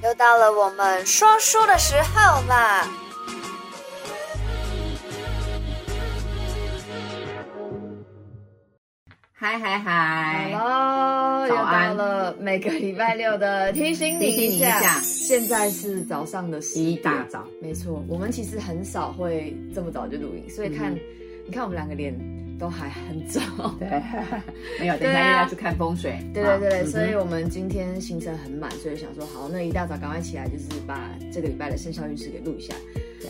又到了我们说书的时候啦！嗨嗨嗨，Hello，又到了每个礼拜六的 提醒你一下。现在是早上的十一大早，没错，我们其实很少会这么早就录音，所以看，嗯、你看我们两个脸。都还很早，对，没有，等一下又要去看风水。对啊，对对对，所以我们今天行程很满，所以想说好，那一大早赶快起来，就是把这个礼拜的生肖运势给录一下。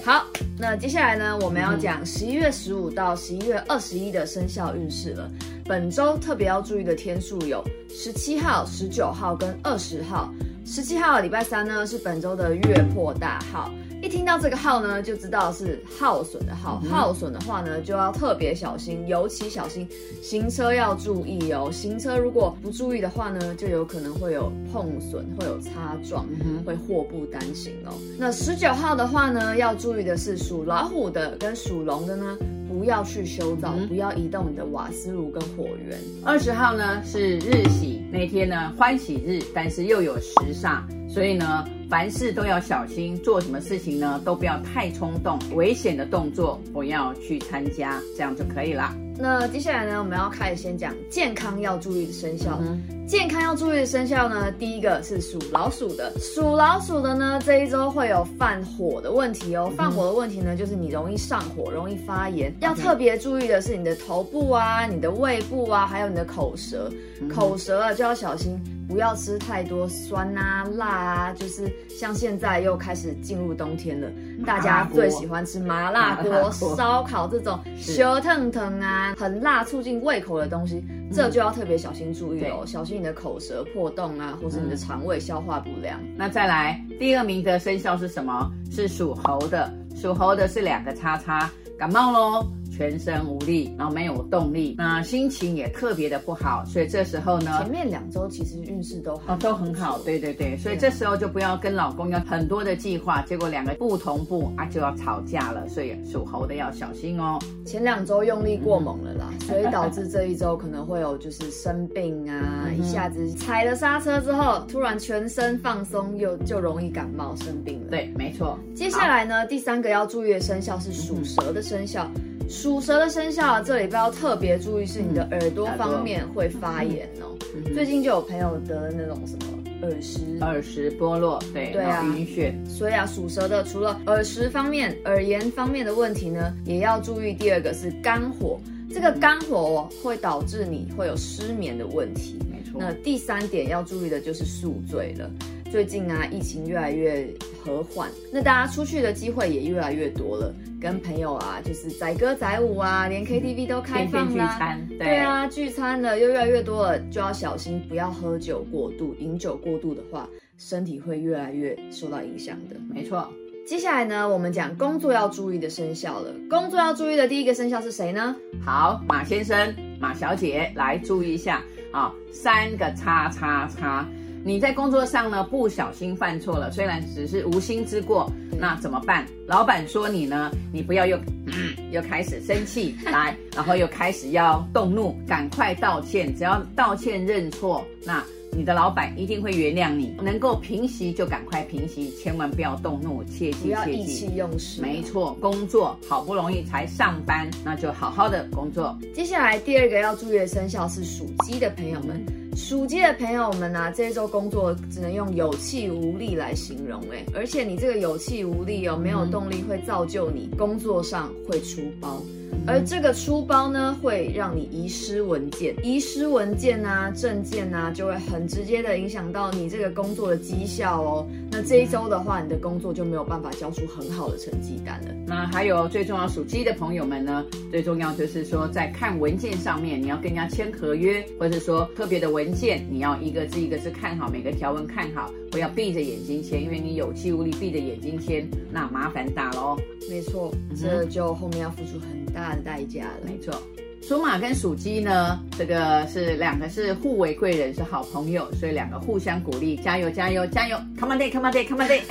好，那接下来呢，我们要讲十一月十五到十一月二十一的生肖运势了。本周特别要注意的天数有十七号、十九号跟二十号。十七号礼拜三呢，是本周的月破大号。一听到这个号呢，就知道是耗损的耗。嗯、耗损的话呢，就要特别小心，尤其小心行车要注意哦。行车如果不注意的话呢，就有可能会有碰损，会有擦撞，嗯、会祸不单行哦。那十九号的话呢，要注意的是属老虎的跟属龙的呢，不要去修造，嗯、不要移动你的瓦斯炉跟火源。二十号呢是日喜，那天呢欢喜日，但是又有时煞，所以呢。凡事都要小心，做什么事情呢，都不要太冲动，危险的动作不要去参加，这样就可以了。那接下来呢，我们要开始先讲健康要注意的生肖。嗯、健康要注意的生肖呢，第一个是属老鼠的。属老鼠的呢，这一周会有犯火的问题哦。犯火的问题呢，就是你容易上火，容易发炎。要特别注意的是你的头部啊、你的胃部啊，还有你的口舌。口舌啊，就要小心，不要吃太多酸啊、辣啊。就是像现在又开始进入冬天了，大家最喜欢吃麻辣锅、烧烤这种烧腾腾啊。很辣，促进胃口的东西，这就要特别小心注意哦，小心你的口舌破洞啊，或是你的肠胃消化不良。那再来，第二名的生肖是什么？是属猴的，属猴的是两个叉叉，感冒喽。全身无力，然后没有动力，那心情也特别的不好，所以这时候呢，前面两周其实运势都好，哦，都很好，对对对，所以这时候就不要跟老公有很多的计划，结果两个不同步啊，就要吵架了，所以属猴的要小心哦。前两周用力过猛了啦，嗯、所以导致这一周可能会有就是生病啊，嗯、一下子踩了刹车之后，突然全身放松，又就容易感冒生病了。对，没错。接下来呢，第三个要注意的生肖是属蛇的生肖。嗯属蛇的生肖啊，这礼拜要特别注意，是你的耳朵方面会发炎哦。嗯、最近就有朋友得那种什么耳石、耳石剥落，对对啊，晕血。所以啊，属蛇的除了耳石方面、耳炎方面的问题呢，也要注意。第二个是肝火，这个肝火、哦、会导致你会有失眠的问题。没错。那第三点要注意的就是宿醉了。最近啊，疫情越来越和缓，那大家出去的机会也越来越多了。跟朋友啊，就是载歌载舞啊，连 KTV 都开放啦。聚餐，对，对啊，聚餐的又越来越多了，就要小心，不要喝酒过度。饮酒过度的话，身体会越来越受到影响的。没错。接下来呢，我们讲工作要注意的生肖了。工作要注意的第一个生肖是谁呢？好，马先生、马小姐来注意一下啊，三个叉叉叉。你在工作上呢，不小心犯错了，虽然只是无心之过，那怎么办？老板说你呢，你不要又、嗯、又开始生气来，然后又开始要动怒，赶快道歉，只要道歉认错，那。你的老板一定会原谅你，能够平息就赶快平息，千万不要动怒，切记切记，不要意气用事。没错，工作好不容易才上班，那就好好的工作。接下来第二个要注意的生肖是属鸡的朋友们，属鸡的朋友们呢、啊，这一周工作只能用有气无力来形容，哎，而且你这个有气无力哦，没有动力，会造就你工作上会出包。而这个书包呢，会让你遗失文件，遗失文件啊、证件啊，就会很直接的影响到你这个工作的绩效哦。那这一周的话，你的工作就没有办法交出很好的成绩单了。那还有最重要，属鸡的朋友们呢，最重要就是说，在看文件上面，你要跟人家签合约，或者说特别的文件，你要一个字一个字看好，每个条文看好，不要闭着眼睛签，因为你有气无力，闭着眼睛签，那麻烦大喽。没错，这就后面要付出很大的代价了。没错，属马跟属鸡呢，这个是两个是互为贵人，是好朋友，所以两个互相鼓励，加油加油加油，Come on day，Come on day，Come on day。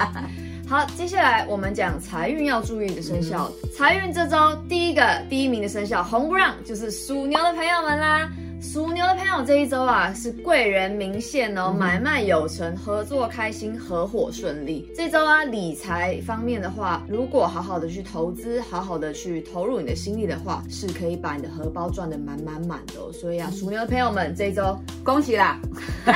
好，接下来我们讲财运要注意的生肖。财运这周第一个第一名的生肖红不让，就是属牛的朋友们啦。属牛的朋友这一周啊，是贵人明现哦，嗯、买卖有成，合作开心，合伙顺利。这周啊，理财方面的话，如果好好的去投资，好好的去投入你的心力的话，是可以把你的荷包赚得满满满的哦。所以啊，属牛的朋友们，这一周恭喜啦！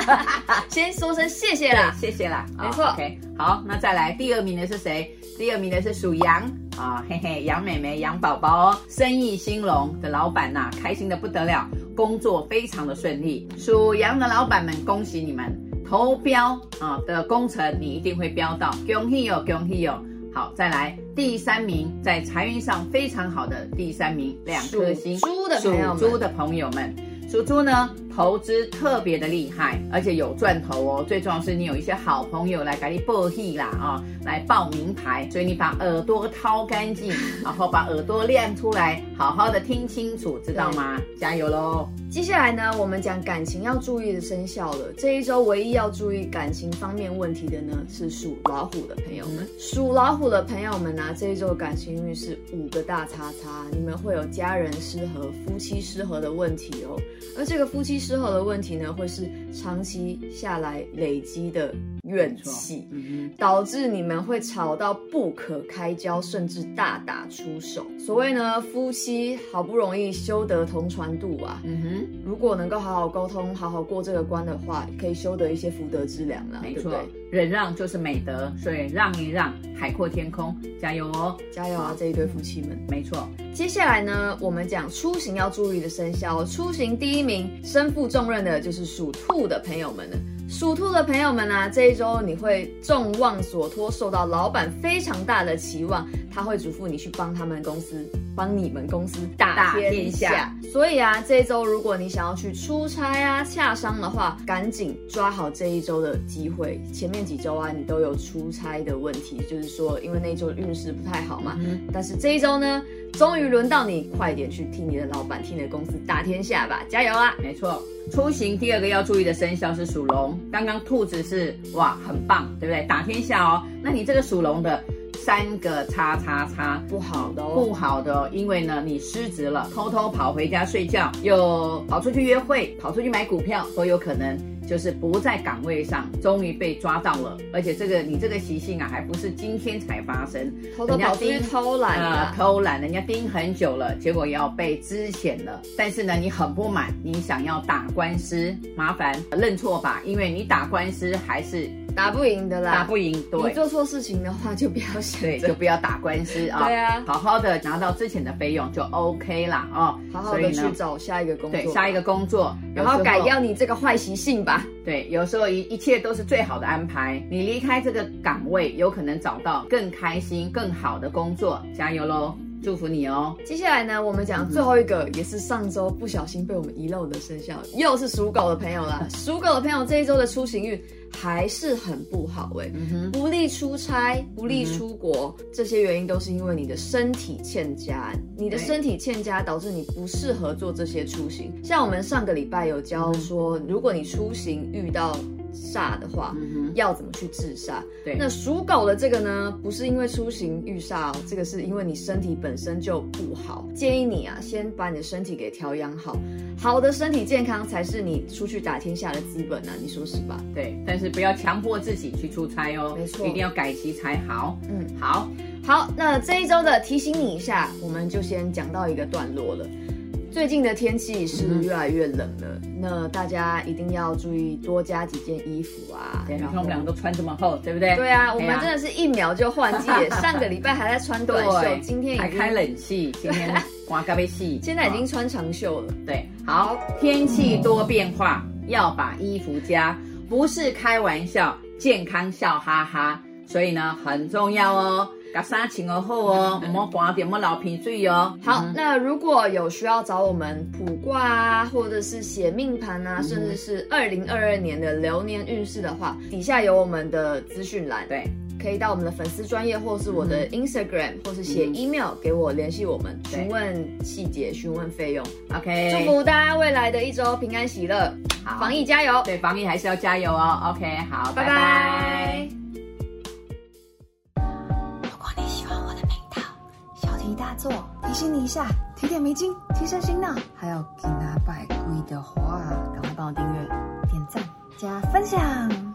先说声谢谢啦，谢谢啦，没错。OK，好，那再来第二名的是谁？第二名的是属羊啊，嘿嘿，羊妹妹、羊宝宝哦，生意兴隆的老板呐、啊，开心的不得了，工作非常的顺利。属羊的老板们，恭喜你们，投标啊的工程你一定会标到，恭喜哟，恭喜哟。好，再来第三名，在财运上非常好的第三名，两颗星，属猪的朋友猪的朋友们，属猪呢？投资特别的厉害，而且有赚头哦。最重要是你有一些好朋友来给你报喜啦啊、哦，来报名牌，所以你把耳朵掏干净，然后把耳朵亮出来，好好的听清楚，知道吗？加油喽！接下来呢，我们讲感情要注意的生肖了。这一周唯一要注意感情方面问题的呢，是属老虎的朋友们。属老虎的朋友们呢、啊，这一周感情运是五个大叉叉，你们会有家人失和、夫妻失和的问题哦。而这个夫妻之后的问题呢，会是长期下来累积的怨气，嗯、导致你们会吵到不可开交，甚至大打出手。所谓呢，夫妻好不容易修得同船渡啊，嗯哼，如果能够好好沟通，好好过这个关的话，可以修得一些福德之粮了。没错，忍让就是美德，所以让一让，海阔天空，加油哦，加油啊，这一对夫妻们。没错，接下来呢，我们讲出行要注意的生肖，出行第一名，身负重任的就是属兔的朋友们了。属兔的朋友们啊，这一周你会众望所托，受到老板非常大的期望，他会嘱咐你去帮他们公司，帮你们公司打天下。所以啊，这一周如果你想要去出差啊、洽商的话，赶紧抓好这一周的机会。前面几周啊，你都有出差的问题，就是说因为那一周运势不太好嘛。嗯。但是这一周呢，终于轮到你，快点去替你的老板、替你的公司打天下吧，加油啊！没错。出行第二个要注意的生肖是属龙，刚刚兔子是哇很棒，对不对？打天下哦，那你这个属龙的三个叉叉叉不好的哦，不好的哦，因为呢你失职了，偷偷跑回家睡觉，又跑出去约会，跑出去买股票都有可能。就是不在岗位上，终于被抓到了，而且这个你这个习性啊，还不是今天才发生，偷偷跑出去偷懒啊，呃，偷懒，人家盯很久了，结果要被支遣了。但是呢，你很不满，你想要打官司，麻烦认错吧，因为你打官司还是。打不赢的啦，打不赢。对，你做错事情的话，就不要想，对，就不要打官司啊。对啊，好好的拿到之前的费用就 OK 啦哦。好好的去找下一个工作，对，下一个工作，然后改掉你这个坏习性吧。对，有时候一一切都是最好的安排。你离开这个岗位，有可能找到更开心、更好的工作。加油喽！祝福你哦！接下来呢，我们讲最后一个，也是上周不小心被我们遗漏的生肖，又是属狗的朋友啦。属狗的朋友这一周的出行运还是很不好哎、欸，嗯、哼不利出差，不利出国，嗯、这些原因都是因为你的身体欠佳。你的身体欠佳导致你不适合做这些出行。像我们上个礼拜有教说，如果你出行遇到煞的话，嗯、要怎么去治煞？对，那属狗的这个呢，不是因为出行遇煞哦，这个是因为你身体本身就不好。建议你啊，先把你的身体给调养好，好的身体健康才是你出去打天下的资本啊，你说是吧？对，但是不要强迫自己去出差哦，没错，一定要改期才好。嗯，好，好，那这一周的提醒你一下，我们就先讲到一个段落了。最近的天气是越来越冷了，嗯、那大家一定要注意多加几件衣服啊。对，你看我们两个都穿这么厚，对不对？对啊，我们真的是一秒就换季。上个礼拜还在穿短袖，今天已经还开冷气，今天刮咖啡气，现在已经穿长袖了。对，好，天气多变化，嗯、要把衣服加，不是开玩笑，健康笑哈哈，所以呢很重要哦。把衫穿好哦，唔好刮点，唔好流鼻水哦。好，那如果有需要找我们卜卦啊，或者是写命盘啊，甚至是二零二二年的流年运势的话，底下有我们的资讯栏，对，可以到我们的粉丝专业，或是我的 Instagram，或是写 email 给我联系我们，询问细节，询问费用。OK，祝福大家未来的一周平安喜乐，好，防疫加油。对，防疫还是要加油哦。OK，好，拜拜。大提醒你一下，提点迷津，提升心脑，还有给拿百贵的话，赶快帮我订阅、点赞、加分享。